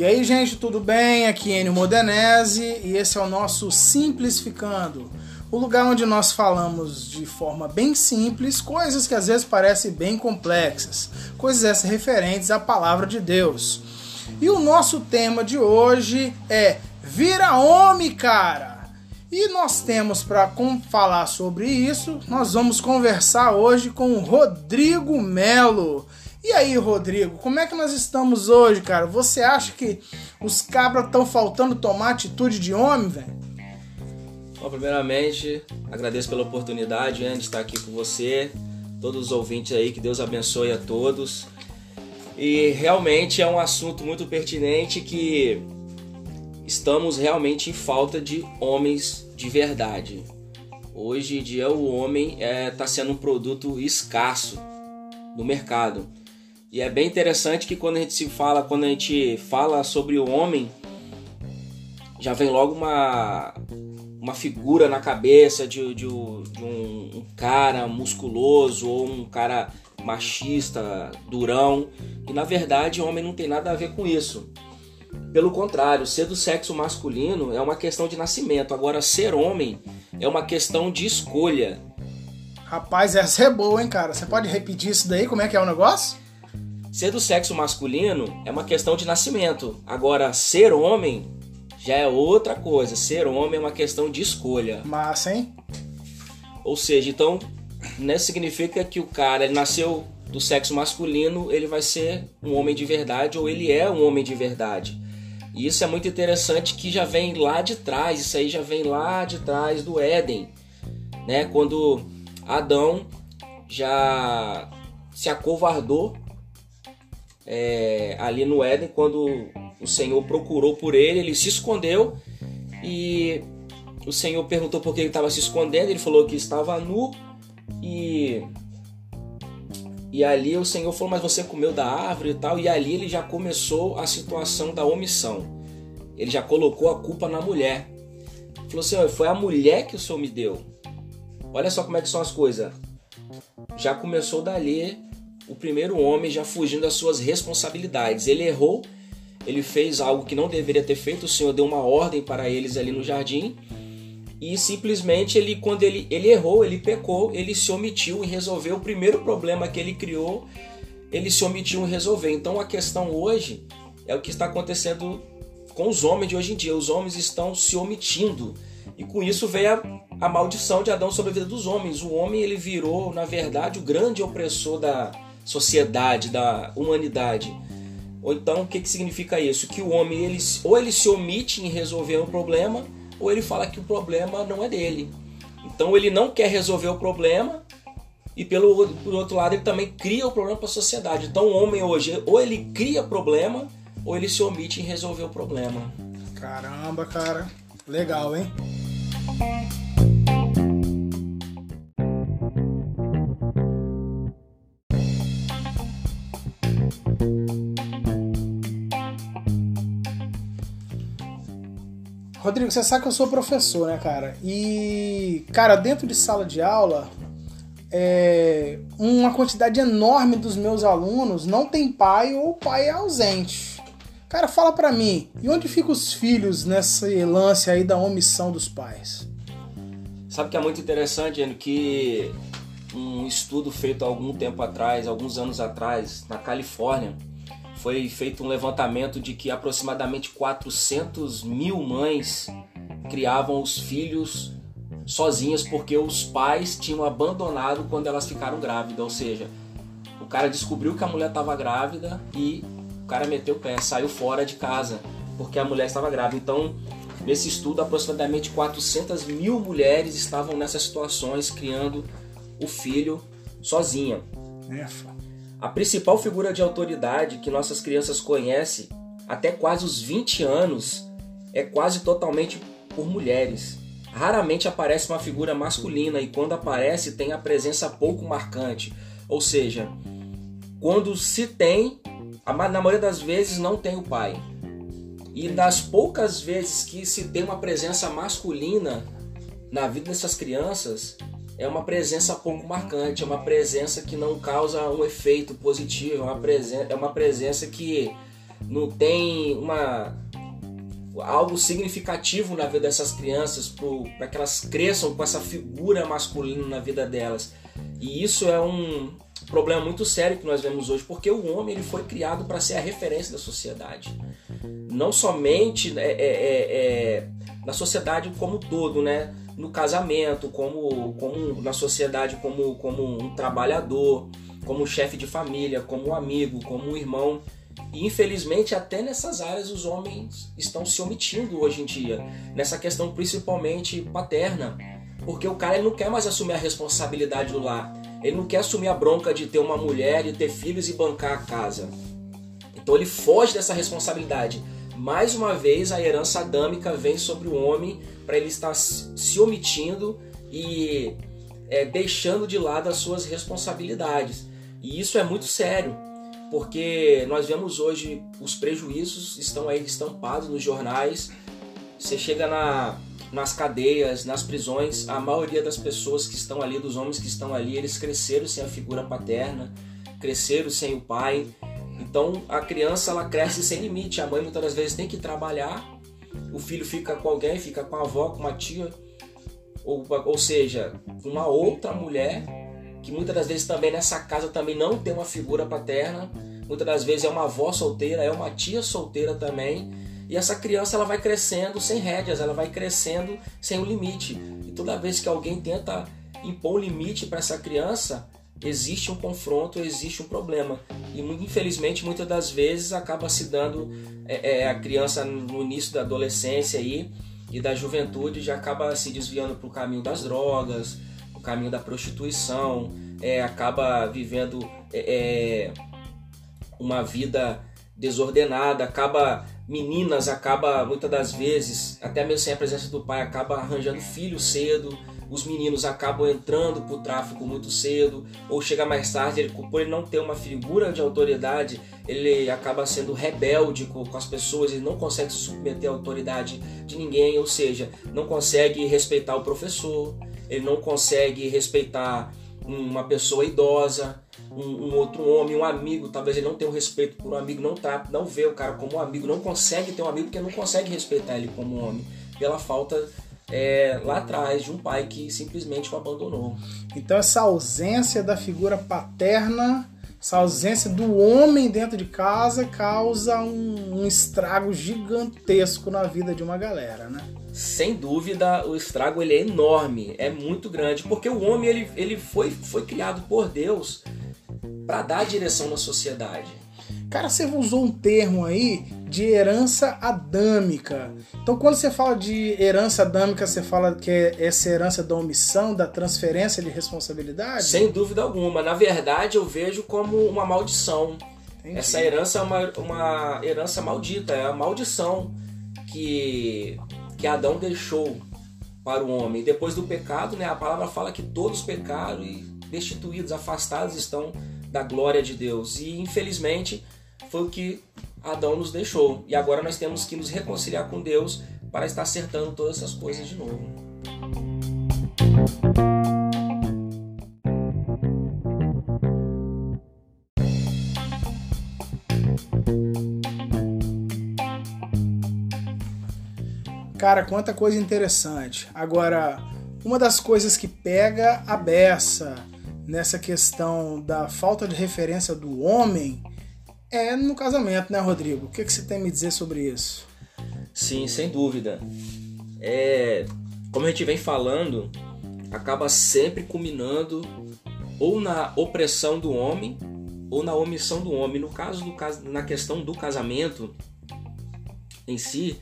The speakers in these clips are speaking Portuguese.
E aí, gente, tudo bem? Aqui é Enio Modenese e esse é o nosso Simplificando, o lugar onde nós falamos de forma bem simples coisas que às vezes parecem bem complexas, coisas essas referentes à palavra de Deus. E o nosso tema de hoje é Vira Homem, cara! E nós temos para falar sobre isso, nós vamos conversar hoje com o Rodrigo Melo. E aí, Rodrigo, como é que nós estamos hoje, cara? Você acha que os cabras estão faltando tomar atitude de homem, velho? Bom, primeiramente, agradeço pela oportunidade de estar aqui com você, todos os ouvintes aí, que Deus abençoe a todos. E realmente é um assunto muito pertinente que estamos realmente em falta de homens de verdade. Hoje em dia o homem está é, tá sendo um produto escasso no mercado. E é bem interessante que quando a gente se fala, quando a gente fala sobre o homem, já vem logo uma, uma figura na cabeça de, de, de um, um, cara musculoso ou um cara machista, durão. E na verdade o homem não tem nada a ver com isso. Pelo contrário, ser do sexo masculino é uma questão de nascimento. Agora, ser homem é uma questão de escolha. Rapaz, essa é boa, hein, cara? Você pode repetir isso daí? Como é que é o negócio? Ser do sexo masculino é uma questão de nascimento. Agora, ser homem já é outra coisa. Ser homem é uma questão de escolha. Massa, hein? Ou seja, então, não significa que o cara ele nasceu do sexo masculino, ele vai ser um homem de verdade ou ele é um homem de verdade. E isso é muito interessante que já vem lá de trás, isso aí já vem lá de trás do Éden, né? Quando Adão já se acovardou é, ali no Éden, quando o Senhor procurou por ele, ele se escondeu e o Senhor perguntou por que ele estava se escondendo, ele falou que estava nu e e ali o Senhor falou: Mas você comeu da árvore e tal. E ali ele já começou a situação da omissão. Ele já colocou a culpa na mulher. Falou assim: Foi a mulher que o Senhor me deu. Olha só como é que são as coisas. Já começou dali o primeiro homem já fugindo das suas responsabilidades. Ele errou, ele fez algo que não deveria ter feito, o Senhor deu uma ordem para eles ali no jardim. E simplesmente ele, quando ele, ele errou, ele pecou, ele se omitiu em resolver o primeiro problema que ele criou, ele se omitiu em resolver. Então a questão hoje é o que está acontecendo com os homens de hoje em dia. Os homens estão se omitindo. E com isso veio a, a maldição de Adão sobre a vida dos homens. O homem ele virou, na verdade, o grande opressor da, sociedade, da humanidade. Ou então, o que, que significa isso? Que o homem, ele, ou ele se omite em resolver um problema, ou ele fala que o problema não é dele. Então, ele não quer resolver o problema, e pelo por outro lado, ele também cria o problema para a sociedade. Então, o homem hoje, ou ele cria problema, ou ele se omite em resolver o problema. Caramba, cara. Legal, hein? Rodrigo, você sabe que eu sou professor, né, cara? E, cara, dentro de sala de aula, é, uma quantidade enorme dos meus alunos não tem pai ou o pai é ausente. Cara, fala pra mim, e onde ficam os filhos nessa lance aí da omissão dos pais? Sabe que é muito interessante, Eno, que um estudo feito algum tempo atrás, alguns anos atrás, na Califórnia, foi feito um levantamento de que aproximadamente 400 mil mães criavam os filhos sozinhas porque os pais tinham abandonado quando elas ficaram grávidas. Ou seja, o cara descobriu que a mulher estava grávida e o cara meteu o pé, saiu fora de casa porque a mulher estava grávida. Então, nesse estudo, aproximadamente 400 mil mulheres estavam nessas situações criando o filho sozinha. É, a principal figura de autoridade que nossas crianças conhecem até quase os 20 anos é quase totalmente por mulheres. Raramente aparece uma figura masculina e quando aparece tem a presença pouco marcante. Ou seja, quando se tem, na maioria das vezes não tem o pai. E das poucas vezes que se tem uma presença masculina na vida dessas crianças, é uma presença pouco marcante, é uma presença que não causa um efeito positivo, é uma, presen é uma presença que não tem uma algo significativo na vida dessas crianças para que elas cresçam com essa figura masculina na vida delas. E isso é um problema muito sério que nós vemos hoje, porque o homem ele foi criado para ser a referência da sociedade. Não somente é, é, é, é na sociedade como um todo, né? No casamento, como, como na sociedade, como, como um trabalhador, como chefe de família, como amigo, como irmão. E infelizmente, até nessas áreas, os homens estão se omitindo hoje em dia, nessa questão principalmente paterna, porque o cara ele não quer mais assumir a responsabilidade do lar, ele não quer assumir a bronca de ter uma mulher, de ter filhos e bancar a casa. Então ele foge dessa responsabilidade. Mais uma vez, a herança adâmica vem sobre o homem para ele estar se omitindo e é, deixando de lado as suas responsabilidades. E isso é muito sério, porque nós vemos hoje os prejuízos estão aí estampados nos jornais. Você chega na, nas cadeias, nas prisões, a maioria das pessoas que estão ali, dos homens que estão ali, eles cresceram sem a figura paterna, cresceram sem o pai. Então a criança ela cresce sem limite. A mãe muitas das vezes tem que trabalhar o filho fica com alguém, fica com a avó, com uma tia, ou, ou seja, uma outra mulher que muitas das vezes também nessa casa também não tem uma figura paterna, muitas das vezes é uma avó solteira, é uma tia solteira também, e essa criança ela vai crescendo sem rédeas, ela vai crescendo sem o um limite. E toda vez que alguém tenta impor um limite para essa criança, existe um confronto, existe um problema. E infelizmente muitas das vezes acaba se dando é, é, a criança no início da adolescência aí, e da juventude já acaba se desviando para o caminho das drogas, o caminho da prostituição, é, acaba vivendo é, é, uma vida desordenada, acaba meninas acaba muitas das vezes até mesmo sem a presença do pai acaba arranjando filho cedo os meninos acabam entrando para o tráfico muito cedo, ou chega mais tarde, ele, por ele não ter uma figura de autoridade, ele acaba sendo rebelde com, as pessoas, ele não consegue se submeter à autoridade de ninguém, ou seja, não consegue respeitar o professor, ele não consegue respeitar uma pessoa idosa, um, um, outro homem, um amigo, talvez ele não tenha o um respeito por um amigo, não tá, não vê o cara como um amigo, não consegue ter um amigo porque não consegue respeitar ele como um homem, pela falta é, lá atrás de um pai que simplesmente o abandonou. Então essa ausência da figura paterna, essa ausência do homem dentro de casa causa um, um estrago gigantesco na vida de uma galera, né? Sem dúvida, o estrago ele é enorme, é muito grande, porque o homem ele, ele foi, foi criado por Deus para dar direção na sociedade. Cara, você usou um termo aí de herança adâmica. Então, quando você fala de herança adâmica, você fala que é essa herança da omissão, da transferência de responsabilidade? Sem dúvida alguma. Na verdade, eu vejo como uma maldição. Entendi. Essa herança é uma, uma herança maldita, é a maldição que, que Adão deixou para o homem. Depois do pecado, né, a palavra fala que todos pecaram e destituídos, afastados estão da glória de Deus. E infelizmente foi o que Adão nos deixou. E agora nós temos que nos reconciliar com Deus para estar acertando todas essas coisas de novo. Cara, quanta coisa interessante. Agora, uma das coisas que pega a beça nessa questão da falta de referência do homem é no casamento, né, Rodrigo? O que, que você tem a me dizer sobre isso? Sim, sem dúvida. É, como a gente vem falando, acaba sempre culminando ou na opressão do homem ou na omissão do homem. No caso do na questão do casamento em si,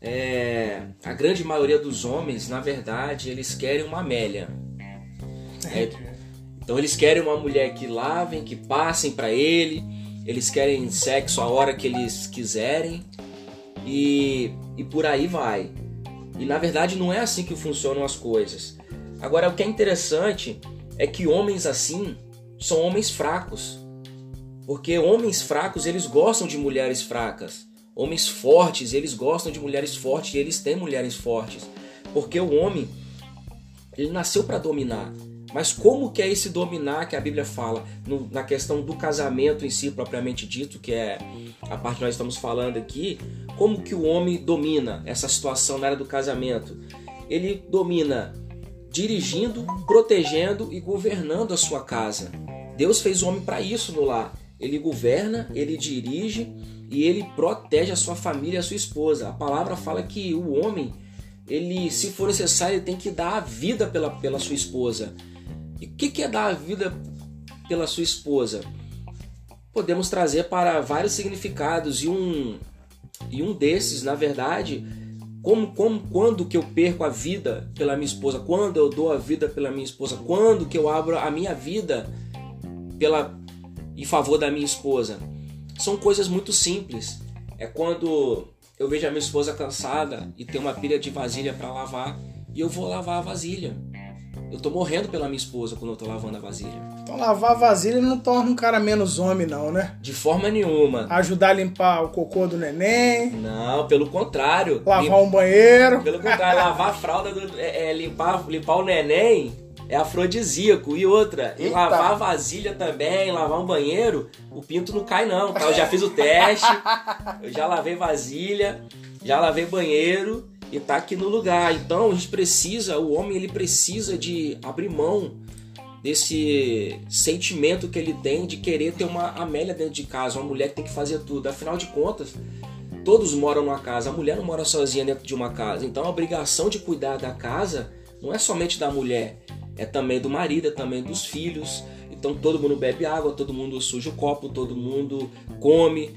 é, a grande maioria dos homens, na verdade, eles querem uma Amélia. É, então eles querem uma mulher que lavem, que passem para ele, eles querem sexo a hora que eles quiserem e, e por aí vai. E na verdade não é assim que funcionam as coisas. Agora o que é interessante é que homens assim são homens fracos. Porque homens fracos, eles gostam de mulheres fracas. Homens fortes, eles gostam de mulheres fortes e eles têm mulheres fortes. Porque o homem ele nasceu para dominar. Mas como que é esse dominar que a Bíblia fala no, na questão do casamento em si propriamente dito, que é a parte que nós estamos falando aqui, como que o homem domina essa situação na área do casamento? Ele domina dirigindo, protegendo e governando a sua casa. Deus fez o homem para isso no lar. Ele governa, ele dirige e ele protege a sua família, a sua esposa. A palavra fala que o homem, ele, se for necessário, ele tem que dar a vida pela, pela sua esposa. E o que, que é dar a vida pela sua esposa? Podemos trazer para vários significados e um, e um desses, na verdade, como, como, quando que eu perco a vida pela minha esposa, quando eu dou a vida pela minha esposa, quando que eu abro a minha vida pela em favor da minha esposa. São coisas muito simples. É quando eu vejo a minha esposa cansada e tem uma pilha de vasilha para lavar e eu vou lavar a vasilha. Eu tô morrendo pela minha esposa quando eu tô lavando a vasilha. Então lavar a vasilha não torna um cara menos homem, não, né? De forma nenhuma. Ajudar a limpar o cocô do neném. Não, pelo contrário. Lavar um banheiro. Pelo contrário, lavar a fralda, do... é, é, limpar, limpar o neném é afrodisíaco. E outra, e lavar a vasilha também, lavar um banheiro, o pinto não cai não, tá? Eu já fiz o teste, eu já lavei vasilha, já lavei banheiro e tá aqui no lugar. Então a gente precisa, o homem ele precisa de abrir mão desse sentimento que ele tem de querer ter uma Amélia dentro de casa, uma mulher que tem que fazer tudo. Afinal de contas, todos moram numa casa, a mulher não mora sozinha dentro de uma casa. Então a obrigação de cuidar da casa não é somente da mulher, é também do marido, é também dos filhos. Então todo mundo bebe água, todo mundo suja o copo, todo mundo come,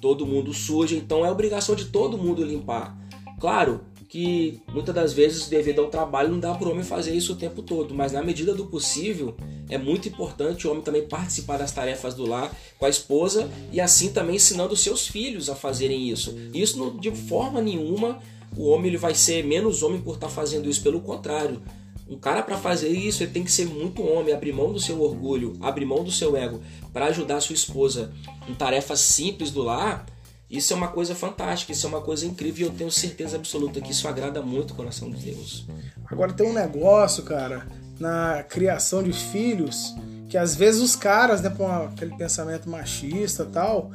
todo mundo suja. Então é obrigação de todo mundo limpar. Claro, que muitas das vezes, devido ao trabalho, não dá para o homem fazer isso o tempo todo, mas na medida do possível, é muito importante o homem também participar das tarefas do lar com a esposa e assim também ensinando seus filhos a fazerem isso. Isso de forma nenhuma o homem ele vai ser menos homem por estar tá fazendo isso, pelo contrário. Um cara para fazer isso, ele tem que ser muito homem, abrir mão do seu orgulho, abrir mão do seu ego para ajudar a sua esposa em tarefas simples do lar isso é uma coisa fantástica, isso é uma coisa incrível e eu tenho certeza absoluta que isso agrada muito o coração de Deus. Agora tem um negócio, cara, na criação de filhos, que às vezes os caras, né, com aquele pensamento machista tal,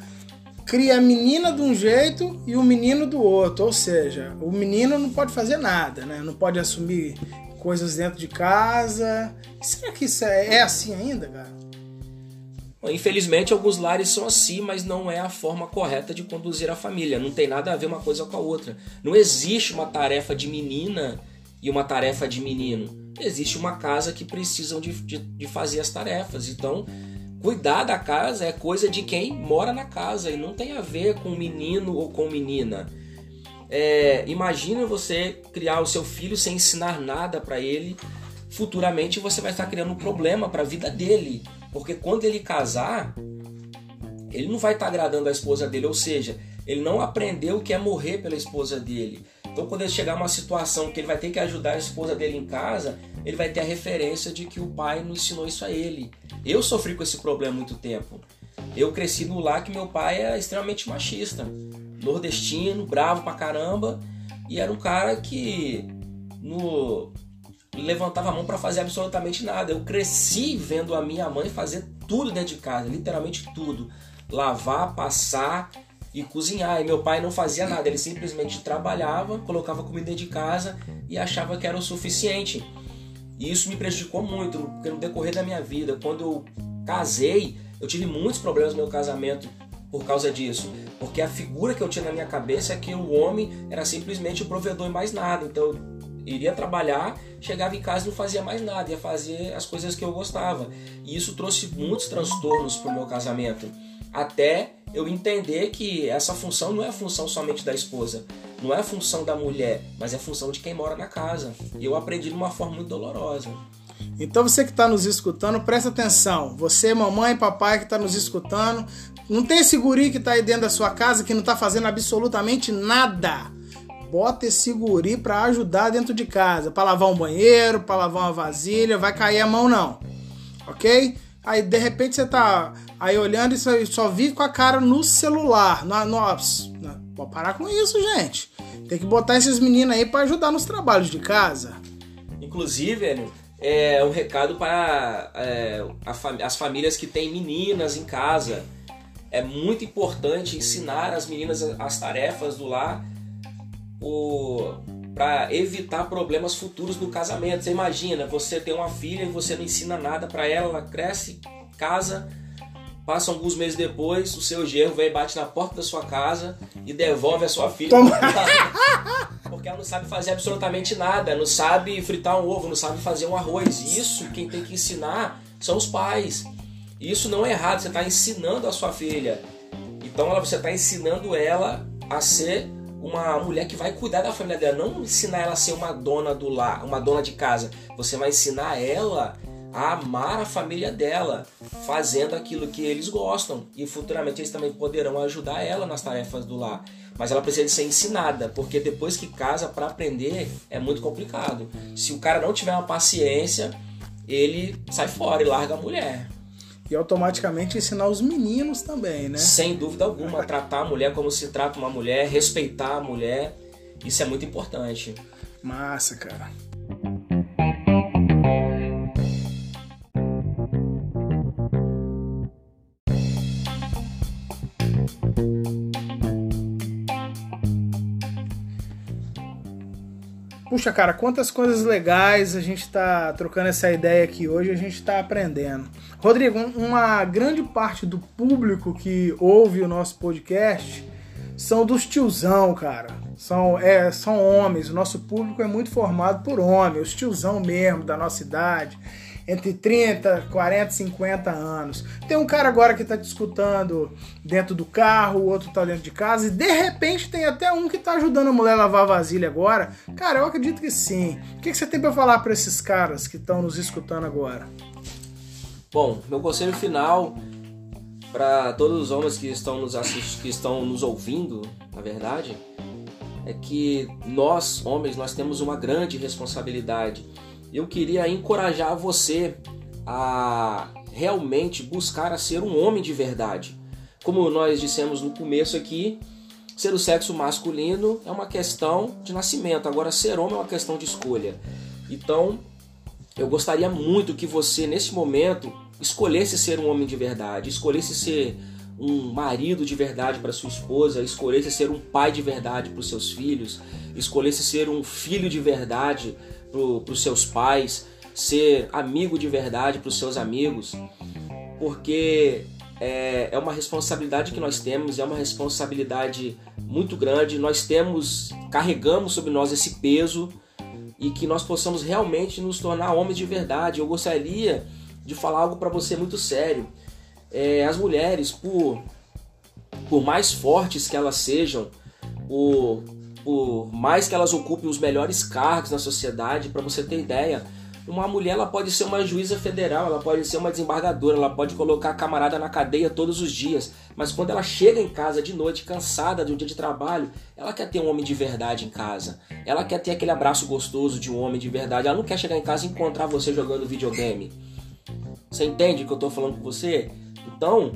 cria a menina de um jeito e o menino do outro. Ou seja, o menino não pode fazer nada, né? Não pode assumir coisas dentro de casa. Será que isso é, é assim ainda, cara? Infelizmente, alguns lares são assim, mas não é a forma correta de conduzir a família. Não tem nada a ver uma coisa com a outra. Não existe uma tarefa de menina e uma tarefa de menino. Existe uma casa que precisam de, de, de fazer as tarefas. Então, cuidar da casa é coisa de quem mora na casa e não tem a ver com menino ou com menina. É, imagina você criar o seu filho sem ensinar nada para ele. Futuramente você vai estar criando um problema para a vida dele. Porque quando ele casar, ele não vai estar tá agradando a esposa dele, ou seja, ele não aprendeu o que é morrer pela esposa dele. Então, quando ele chegar uma situação que ele vai ter que ajudar a esposa dele em casa, ele vai ter a referência de que o pai não ensinou isso a ele. Eu sofri com esse problema há muito tempo. Eu cresci no lar que meu pai era extremamente machista, nordestino, bravo pra caramba, e era um cara que no levantava a mão para fazer absolutamente nada. Eu cresci vendo a minha mãe fazer tudo dentro de casa, literalmente tudo. Lavar, passar e cozinhar. E meu pai não fazia nada, ele simplesmente trabalhava, colocava comida dentro de casa e achava que era o suficiente. E isso me prejudicou muito, porque no decorrer da minha vida, quando eu casei, eu tive muitos problemas no meu casamento por causa disso. Porque a figura que eu tinha na minha cabeça é que o homem era simplesmente o provedor e mais nada. Então iria trabalhar, chegava em casa e não fazia mais nada, ia fazer as coisas que eu gostava. E isso trouxe muitos transtornos para o meu casamento. Até eu entender que essa função não é a função somente da esposa, não é a função da mulher, mas é a função de quem mora na casa. E eu aprendi de uma forma muito dolorosa. Então você que está nos escutando, presta atenção. Você, mamãe papai que está nos escutando, não tem esse guri que está aí dentro da sua casa que não está fazendo absolutamente nada bota esse guri para ajudar dentro de casa, para lavar um banheiro, para lavar uma vasilha, vai cair a mão não, ok? Aí de repente você tá aí olhando e só, só vive com a cara no celular, no, no, pode parar com isso, gente. Tem que botar esses meninos aí para ajudar nos trabalhos de casa. Inclusive, é um recado para é, fam as famílias que têm meninas em casa. É muito importante ensinar as meninas as tarefas do lar para evitar problemas futuros no casamento. Você imagina, você tem uma filha e você não ensina nada para ela, ela cresce, casa, passa alguns meses depois, o seu genro vem e bate na porta da sua casa e devolve a sua filha. Toma. Porque ela não sabe fazer absolutamente nada, não sabe fritar um ovo, não sabe fazer um arroz. Isso quem tem que ensinar são os pais. Isso não é errado, você está ensinando a sua filha. Então você está ensinando ela a ser uma mulher que vai cuidar da família dela, não ensinar ela a ser uma dona do lar, uma dona de casa. Você vai ensinar ela a amar a família dela, fazendo aquilo que eles gostam e futuramente eles também poderão ajudar ela nas tarefas do lar. Mas ela precisa ser ensinada, porque depois que casa para aprender é muito complicado. Se o cara não tiver uma paciência, ele sai fora e larga a mulher. E automaticamente ensinar os meninos também, né? Sem dúvida alguma, tratar a mulher como se trata uma mulher, respeitar a mulher, isso é muito importante. Massa, cara. Puxa, cara, quantas coisas legais a gente está trocando essa ideia aqui hoje, a gente está aprendendo. Rodrigo, uma grande parte do público que ouve o nosso podcast são dos tiozão, cara. São, é, são homens. O nosso público é muito formado por homens, os tiozão mesmo, da nossa idade entre 30, 40, 50 anos. Tem um cara agora que está te escutando dentro do carro, o outro está dentro de casa, e de repente tem até um que está ajudando a mulher a lavar a vasilha agora. Cara, eu acredito que sim. O que, que você tem para falar para esses caras que estão nos escutando agora? Bom, meu conselho final para todos os homens que estão nos assistindo, que estão nos ouvindo, na verdade, é que nós, homens, nós temos uma grande responsabilidade eu queria encorajar você a realmente buscar a ser um homem de verdade. Como nós dissemos no começo aqui, ser o sexo masculino é uma questão de nascimento, agora ser homem é uma questão de escolha. Então, eu gostaria muito que você, nesse momento, escolhesse ser um homem de verdade, escolhesse ser um marido de verdade para sua esposa, escolhesse ser um pai de verdade para os seus filhos, escolhesse ser um filho de verdade para os seus pais, ser amigo de verdade para os seus amigos, porque é, é uma responsabilidade que nós temos, é uma responsabilidade muito grande. Nós temos, carregamos sobre nós esse peso e que nós possamos realmente nos tornar homens de verdade. Eu gostaria de falar algo para você muito sério. É, as mulheres, por, por mais fortes que elas sejam, por por mais que elas ocupem os melhores cargos na sociedade, para você ter ideia, uma mulher ela pode ser uma juíza federal, ela pode ser uma desembargadora, ela pode colocar a camarada na cadeia todos os dias, mas quando ela chega em casa de noite cansada de um dia de trabalho, ela quer ter um homem de verdade em casa. Ela quer ter aquele abraço gostoso de um homem de verdade. Ela não quer chegar em casa e encontrar você jogando videogame. Você entende o que eu estou falando com você? Então,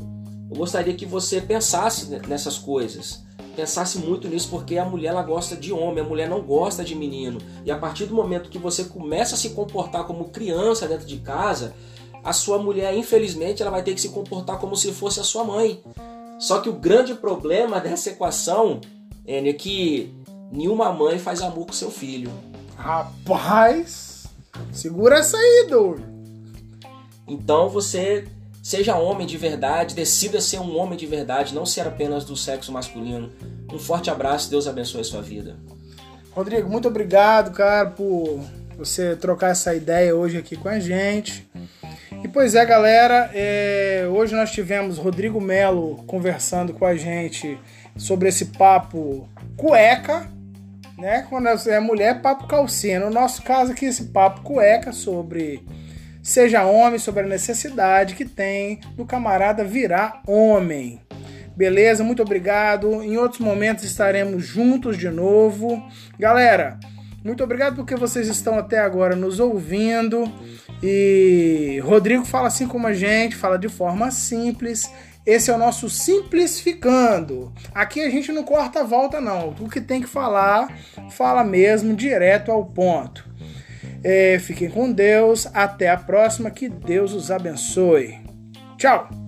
eu gostaria que você pensasse nessas coisas pensasse muito nisso, porque a mulher ela gosta de homem, a mulher não gosta de menino. E a partir do momento que você começa a se comportar como criança dentro de casa, a sua mulher, infelizmente, ela vai ter que se comportar como se fosse a sua mãe. Só que o grande problema dessa equação é que nenhuma mãe faz amor com seu filho. Rapaz, segura essa aí, doido. Então você Seja homem de verdade, decida ser um homem de verdade, não ser apenas do sexo masculino. Um forte abraço, Deus abençoe a sua vida. Rodrigo, muito obrigado, cara, por você trocar essa ideia hoje aqui com a gente. E pois é, galera, é... hoje nós tivemos Rodrigo Melo conversando com a gente sobre esse papo cueca, né? Quando é mulher, papo calcinha. No nosso caso aqui, esse papo cueca sobre Seja homem sobre a necessidade que tem do camarada virar homem. Beleza? Muito obrigado. Em outros momentos estaremos juntos de novo. Galera, muito obrigado porque vocês estão até agora nos ouvindo. E Rodrigo fala assim como a gente, fala de forma simples. Esse é o nosso simplificando. Aqui a gente não corta a volta, não. O que tem que falar, fala mesmo, direto ao ponto. É, fiquem com Deus. Até a próxima. Que Deus os abençoe. Tchau!